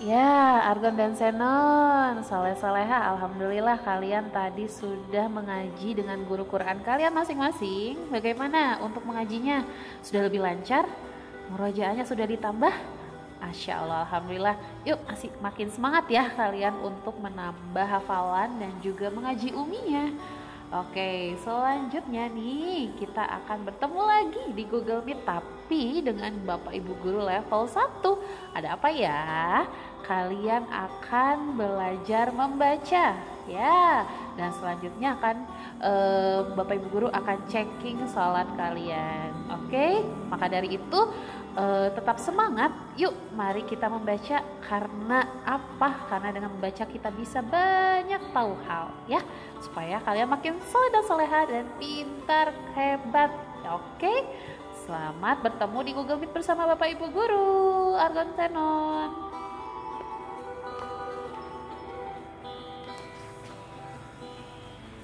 Ya, Argon dan Senon, soleh-soleha, Alhamdulillah kalian tadi sudah mengaji dengan guru Quran kalian masing-masing. Bagaimana untuk mengajinya? Sudah lebih lancar? Murojaahnya sudah ditambah? Masya Allah, Alhamdulillah. Yuk, masih makin semangat ya kalian untuk menambah hafalan dan juga mengaji uminya. Oke, selanjutnya nih kita akan bertemu lagi di Google Meet tapi dengan Bapak Ibu guru level 1. Ada apa ya? Kalian akan belajar membaca ya. Dan selanjutnya akan eh, Bapak Ibu guru akan checking sholat kalian. Oke, maka dari itu uh, tetap semangat. Yuk, mari kita membaca karena apa? Karena dengan membaca kita bisa banyak tahu hal ya, supaya kalian makin soleh dan soleha dan pintar hebat. Oke, selamat bertemu di Google Meet bersama Bapak Ibu Guru Argon Tenon.